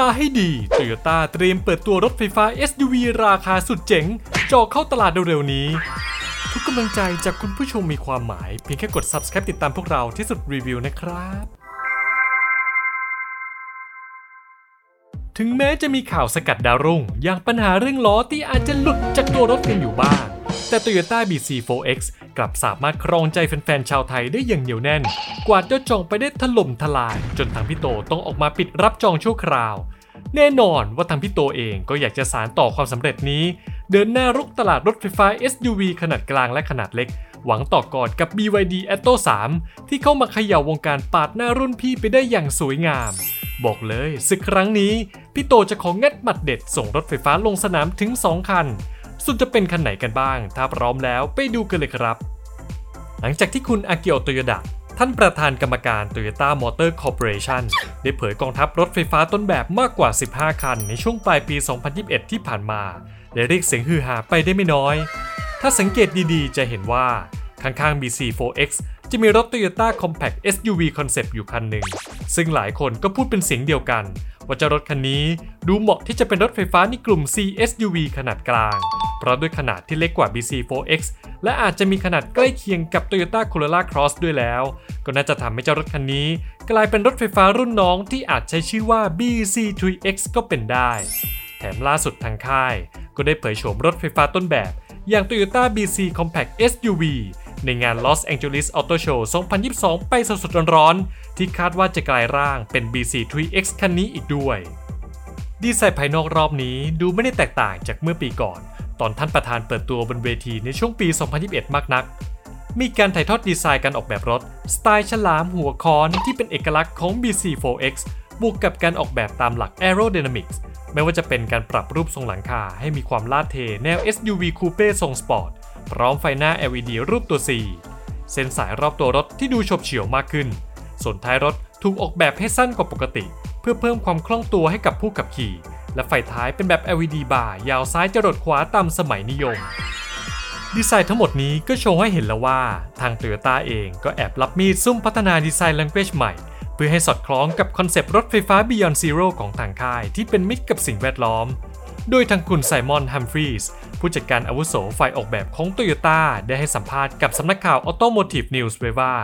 ตาให้ดี Toyota เตรียมเปิดตัวรถไฟฟ้า SUV ราคาสุดเจ๋งจอเข้าตลาดเร็วๆนี้ ทุกกำลังใจจากคุณผู้ชมมีความหมาย เพียงแค่กด subscribe ติดตามพวกเราที่สุดรีวิวนะครับถึงแม้จะมีข่าวสกัดดาวรุ่ง อย่างปัญหาเรื่องล้อที่อาจจะหลุดจากตัวรถกันอยู่บ้าง แต่ Toyota BC4X กลับสามารถครองใจแฟนๆชาวไทยได้อย่างเหนียวแน่น กวาดเจ้าจองไปได้ถล่มทลาย จนทางพี่โตต้องออกมาปิดรับจองชั่วคราว แน่นอนว่าทางพี่โตเองก็อยากจะสารต่อความสำเร็จนี้ เดินหน้ารุกตลาดรถไฟฟ้า SUV ขนาดกลางและขนาดเล็ก หวังต่อกอดกับ BYD Atto 3 ที่เข้ามาเขย่าวงการปาดหน้ารุ่นพี่ไปได้อย่างสวยงาม บอกเลยศึกครั้งนี้พี่โตจะของงัดหมัดเด็ดส่งรถไฟฟ้าลงสนามถึง 2 คัน ส่วนจะเป็นคันไหนกันบ้าง ถ้าพร้อมแล้วไปดูกันเลยครับ หลังจากที่คุณอากิโอโตโยดะท่านประธานกรรมการ Toyota Motor Corporation ได้เผยกองทัพรถไฟฟ้าต้นแบบมากกว่า 15 คัน ในช่วงปลายปี 2021 ที่ผ่านมา และเรียกเสียงฮือฮาไปได้ไม่น้อย ถ้าสังเกตดีๆ จะเห็นว่าข้างๆ BC4X จะมีรถ Toyota Compact SUV Concept อยู่คันหนึ่ง ซึ่งหลายคนก็พูดเป็นเสียงเดียวกัน ว่าเจ้ารถคันนี้ดูเหมาะที่จะเป็นรถไฟฟ้าในกลุ่ม CSUV ขนาดกลาง เพราะด้วยขนาดที่เล็กกว่า BC4X และอาจจะมีขนาดใกล้เคียงกับ Toyota Corolla Cross ด้วยแล้ว ก็น่าจะทำให้เจ้ารถคันนี้ กลายเป็นรถไฟฟ้ารุ่นน้องที่อาจใช้ชื่อว่า BC3X ก็เป็นได้ แถมล่าสุดทางค่าย ก็ได้เผยโฉมรถไฟฟ้าต้นแบบ อย่าง Toyota BC Compact SUV ในงาน Los Angeles Auto Show 2022 ไปสดๆร้อนๆ ที่คาดว่าจะกลายร่างเป็น BC3X คันนี้อีกด้วย ดีไซน์ภายนอกรอบนี้ดูไม่ได้แตกต่างจากเมื่อปีก่อน ตอนท่านประธานเปิดตัวบนเวทีในช่วงปี 2021 มากนัก มีการถ่ายทอดดีไซน์การออกแบบรถ สไตล์ฉลามหัวค้อนที่เป็นเอกลักษณ์ของ BC4X บวกกับการออกแบบตามหลัก Aerodynamics ไม่ว่าจะเป็นการปรับรูปทรงหลังคาให้มีความลาดเทแนว SUV Coupe ทรงสปอร์ต พร้อมไฟหน้า LED รูปตัว C เส้นสายรอบตัวรถที่ดูฉบเฉี่ยวมากขึ้น ส่วนท้ายรถถูกออกแบบให้สั้นกว่าปกติ เพื่อเพิ่มความคล่องตัวให้กับผู้ขับขี่ และไฟท้ายเป็นแบบ LED บาร์ยาวซ้ายจรดขวาตามสมัยนิยม ดีไซน์ทั้งหมดนี้ก็โชว์ให้เห็นแล้วว่า ทาง Toyota เองก็แอบลับมีดซุ่มพัฒนาดีไซน์ language ใหม่ เพื่อให้สอดคล้องกับคอนเซปต์รถไฟฟ้า Beyond Zero ของทางค่ายที่เป็นมิตรกับสิ่งแวดล้อม โดยทางคุณไซมอนฮัมฟรีสผู้จัดการอาวุโสฝ่ายออกแบบของ Toyota ได้ให้สัมภาษณ์กับสำนักข่าว Automotive News ไว้ว่า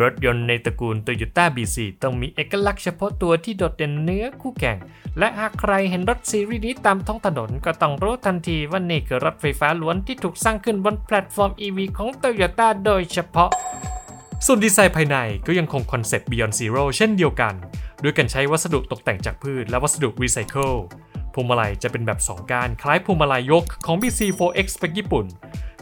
รถยนต์ในตระกูล Toyota bZ ต้องมีเอกลักษณ์เฉพาะตัวที่โดดเด่นเหนือคู่แข่ง และหากใครเห็นรถซีรีส์นี้ตามท้องถนนก็ต้องรู้ทันทีว่านี่คือรถไฟฟ้าล้วนที่ถูกสร้างขึ้นบนแพลตฟอร์ม EV ของ Toyota โดยเฉพาะ ส่วนดีไซน์ภายในก็ยังคงคอนเซปต์ Beyond Zero เช่นเดียวกัน ด้วยการใช้วัสดุตกแต่งจากพืชและวัสดุรีไซเคิล พวงมาลัยจะเป็นแบบ 2 ก้านคล้ายพวงมาลัย yoke ของ bZ4X สเปกญี่ปุ่น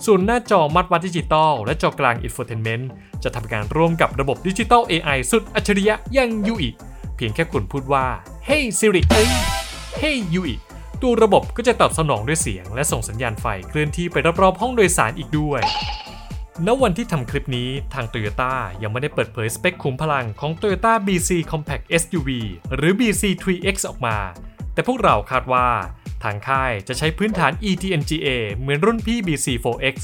ส่วนหน้าจอมาตรวัดดิจิตอลและจอกลาง Infotainment จะทำงานร่วมกับระบบดิจิตอล AI สุดอัจฉริยะอย่างยูอิเพียงแค่คุณพูดว่า Hey Siri เอ้ย Hey ยูอิตัวระบบก็จะตอบสนองด้วยเสียง และส่งสัญญาณไฟเคลื่อนที่ไปรอบๆห้องโดยสารอีกด้วยณวันที่ทำคลิปนี้ทาง Toyota ยังไม่ได้เปิดเผยสเปคขุมพลังของ Toyota bZ Compact SUV หรือ bZ3X ออกมา แต่พวกเราคาดว่าทางค่ายจะใช้พื้นฐาน e-TNGA เหมือนรุ่นพี่ bZ4X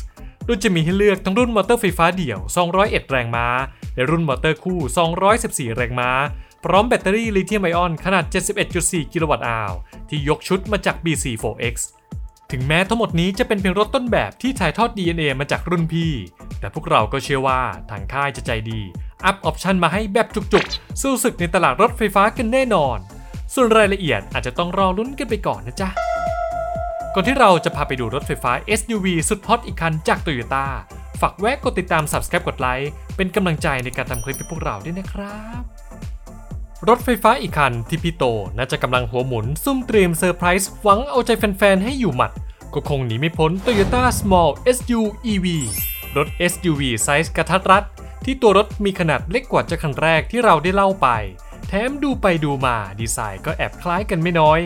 โดยจะมีให้เลือกทั้งรุ่นมอเตอร์ไฟฟ้าเดี่ยว 201 แรงม้า และรุ่นมอเตอร์คู่ 214 แรงม้า พร้อมแบตเตอรี่ลิเธียมไอออนขนาด 71.4 กิโลวัตต์อาวที่ยกชุดมาจาก bZ4X ถึงแม้ทั้งหมดนี้จะเป็นเพียงรถต้นแบบที่ถ่ายทอด DNA มาจากรุ่นพี่ แต่พวกเราก็เชื่อว่าทางค่ายจะใจดี อัพ option มาให้แบบจุกๆ สู้ศึกในตลาดรถไฟฟ้ากันแน่นอน ส่วนรายละเอียดอาจจะต้องรอลุ้นกันไปก่อนนะจ๊ะ ก่อนที่เราจะพาไปดูรถไฟฟ้า SUV สุดฮอตอีกคันจาก Toyota ฝากแวะกดติดตาม Subscribe กดไลค์เป็นกำลังใจในการทำคลิปให้พวกเราด้วยนะครับ รถไฟฟ้าอีกคันที่พี่โตน่าจะกำลังหัวหมุน ซุ่มเตรียมเซอร์ไพรส์หวังเอาใจแฟนๆ ให้อยู่หมัด ก็คงหนีไม่พ้น Toyota Small SUEV รถ SUV ไซส์กระทัดรัดที่ตัวรถมีขนาดเล็กกว่าจ้าคันแรกที่เราได้เล่าไป มดูไปดูมาดีไซน์ก็แอบคล้ายกันไม่น้อย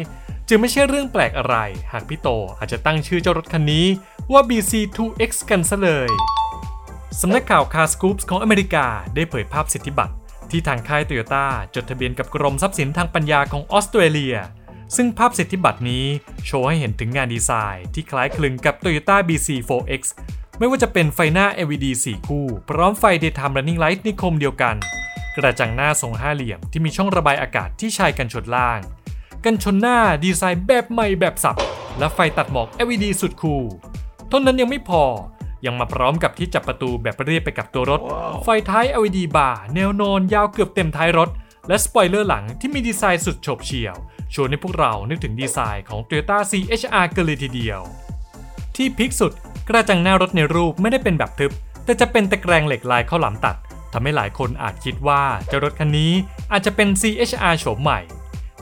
จึงไม่ใช่เรื่องแปลกอะไร หากพี่โตอาจจะตั้งชื่อเจ้ารถคันนี้ว่า BC2X กันซะเลยสำนักข่าว Car Scoops ของอเมริกาได้เผยภาพสิทธิบัตรที่ทางค่ายโตโยต้าจดทะเบียนกับกรมทรัพย์สินทางปัญญาของออสเตรเลีย ซึ่งภาพสิทธิบัตรนี้โชว์ให้เห็นถึงงานดีไซน์ที่คล้ายคลึงกับ Toyota BC4X ไม่ว่าจะเป็นไฟหน้า LED 4 คู่ พร้อมไฟ Daytime Running Light นิคมเดียวกัน กระจังหน้าทรงห้าเหลี่ยมที่มีช่องระบายอากาศที่ชายกันชนล่าง กันชนหน้าดีไซน์แบบใหม่แบบสับ และไฟตัดหมอก LED สุดคูลเท่านั้นยังไม่พอยังมาพร้อมกับที่จับประตูแบบเรียบไปกับตัวรถไฟท้าย LED บาร์แนวนอนยาวเกือบเต็มท้ายรถ และสปอยเลอร์หลังที่มีดีไซน์สุดโฉบเฉี่ยว ชวนให้พวกเรานึกถึงดีไซน์ของ Toyota CHR กันเลยทีเดียว ที่พิกสุด กระจังหน้ารถในรูปไม่ได้เป็นแบบทึบ แต่จะเป็นตะแกรงเหล็กลายข้าวหลามตัด ทำให้หลายคนอาจคิดว่าเจ้ารถคันนี้อาจจะเป็น CHR โฉมใหม่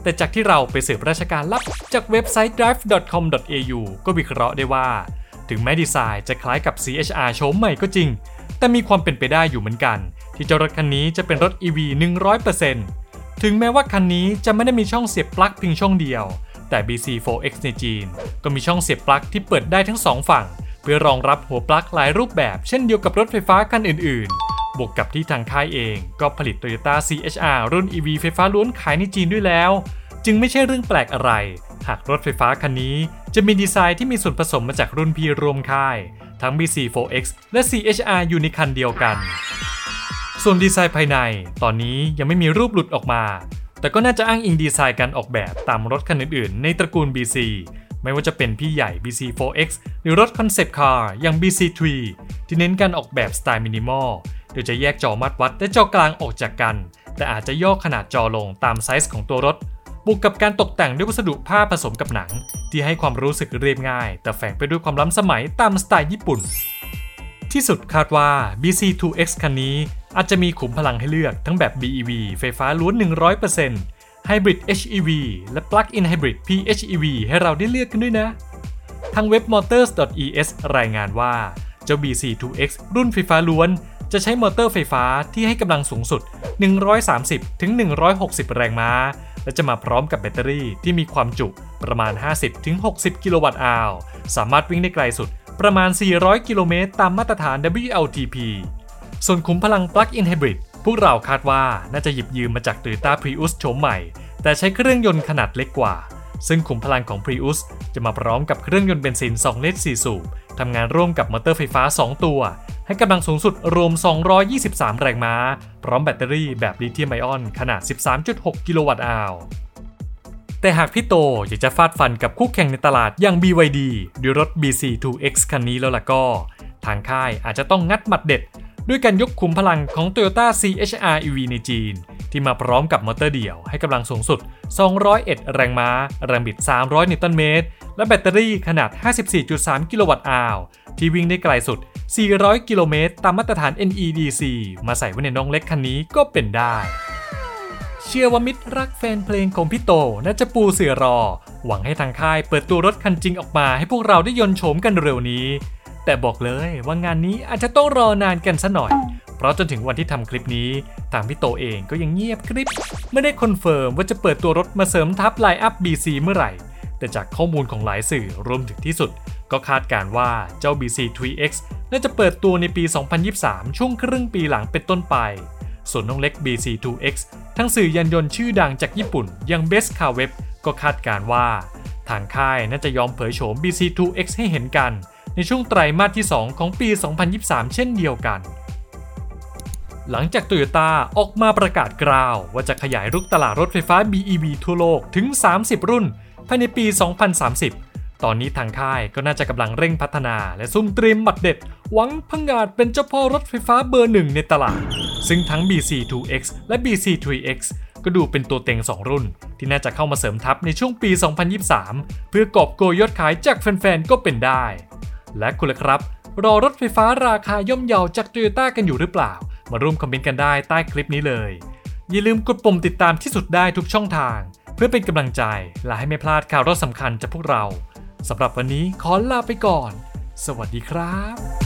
แต่จากที่เราไปสืบราชการลับจากเว็บไซต์ drive.com.au ก็วิเคราะห์ได้ว่า ถึงแม้ดีไซน์จะคล้ายกับ CHR โฉมใหม่ก็จริง แต่มีความเป็นไปได้อยู่เหมือนกัน ที่เจ้ารถคันนี้จะเป็นรถ EV 100%ถึงแม้ว่าคันนี้จะไม่ได้มีช่องเสียบปลั๊กเพียงช่องเดียว แต่ BC4X ในจีน ก็มีช่องเสียบปลั๊กที่เปิดได้ทั้งสองฝั่ง เพื่อรองรับหัวปลั๊กหลายรูปแบบเช่นเดียวกับรถไฟฟ้าคันอื่นๆ บวกกับที่ทางค่ายเองก็ผลิต Toyota CHR รุ่น EV ไฟฟ้าล้วนขายในจีนด้วยแล้ว จึงไม่ใช่เรื่องแปลกอะไร หากรถไฟฟ้าคันนี้จะมีดีไซน์ที่มีส่วนผสมมาจากรุ่นพี่รวมค่าย ทั้ง bZ4X และ C-HR อยู่ในคันเดียวกัน ส่วนดีไซน์ภายใน ตอนนี้ยังไม่มีรูปหลุดออกมา แต่ก็น่าจะอ้างอิงดีไซน์การออกแบบตามรถคันอื่นๆ ในตระกูล bZ ไม่ว่าจะเป็นพี่ใหญ่ bZ4X หรือรถ concept car อย่าง bZ3 ที่เน้นการออกแบบสไตล์มินิมอล โดยจะแยกจอมาตรวัดและจอกลางออกจากกัน แต่อาจจะย่อขนาดจอลงตามไซส์ของตัวรถบวกกับการตกแต่งด้วยวัสดุผ้าผสมกับหนัง ที่ให้ความรู้สึกเรียบง่าย แต่แฝงไปด้วยความล้ำสมัยตามสไตล์ญี่ปุ่น ที่สุดคาดว่า BC2X คันนี้ อาจจะมีขุมพลังให้เลือกทั้งแบบ BEV ไฟฟ้าล้วน 100% Hybrid HEV และ Plug-in Hybrid PHEV ให้เราได้เลือกกันด้วยนะ ทางเว็บ motors.es รายงานว่า เจ้า BC2X รุ่นไฟฟ้าล้วน จะใช้มอเตอร์ไฟฟ้าที่ให้กำลังสูงสุด 130-160 แรงม้า และจะมาพร้อมกับแบตเตอรี่ที่มีความจุประมาณ 50-60 กิโลวัตต์อาวสามารถวิ่งได้ไกลสุดประมาณ 400 กิโลเมตรตามมาตรฐาน WLTP ส่วนขุมพลัง Plug-in Hybrid พวกเราคาดว่าน่าจะหยิบยืมมาจาก Toyota Prius โฉมใหม่ แต่ใช้เครื่องยนต์ขนาดเล็กกว่า ซึ่งขุมพลังของ Prius จะมาพร้อมกับเครื่องยนต์เบนซิน 2 ลิตร 4 สูบทำงานร่วมกับมอเตอร์ไฟฟ้า 2 ตัว ให้กำลังสูงสุดรวม 223 แรงม้า พร้อมแบตเตอรี่แบบลิเธียมไอออนขนาด 13.6 กิโลวัตต์อาวแต่หากพี่โตอยากจะฟาดฟันกับคู่แข่งในตลาดอย่าง BYD ด้วยรถ bZ2X คันนี้แล้วล่ะก็ ทางค่ายอาจจะต้องงัดหมัดเด็ด ด้วยการยกขุมพลังของ Toyota C-HR EV ในจีน ที่มาพร้อมกับมอเตอร์เดี่ยวให้กำลังสูงสุด 201 แรงม้า แรงบิด 300 นิวตันเมตร และแบตเตอรี่ขนาด 54.3 กิโลวัตต์อาว ที่วิ่งได้ไกลสุด 400 กิโลเมตร ตามมาตรฐาน NEDC มาใส่ไว้ในน้องเล็กคันนี้ก็เป็นได้ เชื่อว่ามิตรรักแฟนเพลงของพี่โตน่าจะปูเสือรอ หวังให้ทางค่ายเปิดตัวรถคันจริงออกมาให้พวกเราได้ยลโฉมกันเร็วนี้ แต่บอกเลยว่างานนี้อาจจะต้องรอนานกันซะหน่อย เพราะจนถึงวันที่ทำคลิปนี้ทางพี่โตเองก็ยังเงียบกริบไม่ได้ confirm ว่าจะเปิดตัวรถมาเสริมทัพไลน์อัพ BC เมื่อไหร่แต่จากข้อมูลของหลายสื่อรวมถึงที่สุด ก็คาดการ์ว่าเจ้า BC3X น่าจะเปิดตัวในปี 2023 ช่วงครึ่งปีหลังเป็นต้นไป ส่วนน้องเล็ก BC2X ทั้งสื่อยานยนต์ชื่อดังจากญี่ปุ่นอย่าง Best Car Web ก็คาดการ์ว่า ทางค่ายน่าจะยอมเผยโฉม BC2X ให้เห็นกัน ในช่วงไตรมาสที่ 2 ของปี 2023 เช่นเดียวกัน หลังจากโตโยต้าออกมาประกาศกล่าว ว่าจะขยายรุกตลาดรถไฟฟ้า BEV ทั่วโลกถึง 30 รุ่น ภายในปี 2030 ตอนนี้ทางค่ายก็น่าจะกำลังเร่งพัฒนาและซุ่มเตรียมหมัดเด็ด หวังพังงาดเป็นเจ้าพ่อรถไฟฟ้าเบอร์หนึ่งในตลาด ซึ่งทั้ง BC2X และ BC3X ก็ดูเป็นตัวเต็ง 2 รุ่น ที่น่าจะเข้ามาเสริมทัพในช่วงปี 2023 เพื่อกอบโกยยอดขายจากแฟนๆ ก็เป็นได้ และคุณล่ะครับ รอรถไฟฟ้าราคาย่อมเยาจาก Toyota กันอยู่หรือเปล่า มาร่วมคอมเมนต์กันได้ใต้คลิปนี้เลย อย่าลืมกดปุ่มติดตามที่สุดได้ทุกช่องทาง เพื่อเป็นกำลังใจและให้ไม่พลาดข่าวรถสำคัญจากพวกเรา สำหรับวันนี้ขอลาไปก่อน สวัสดีครับ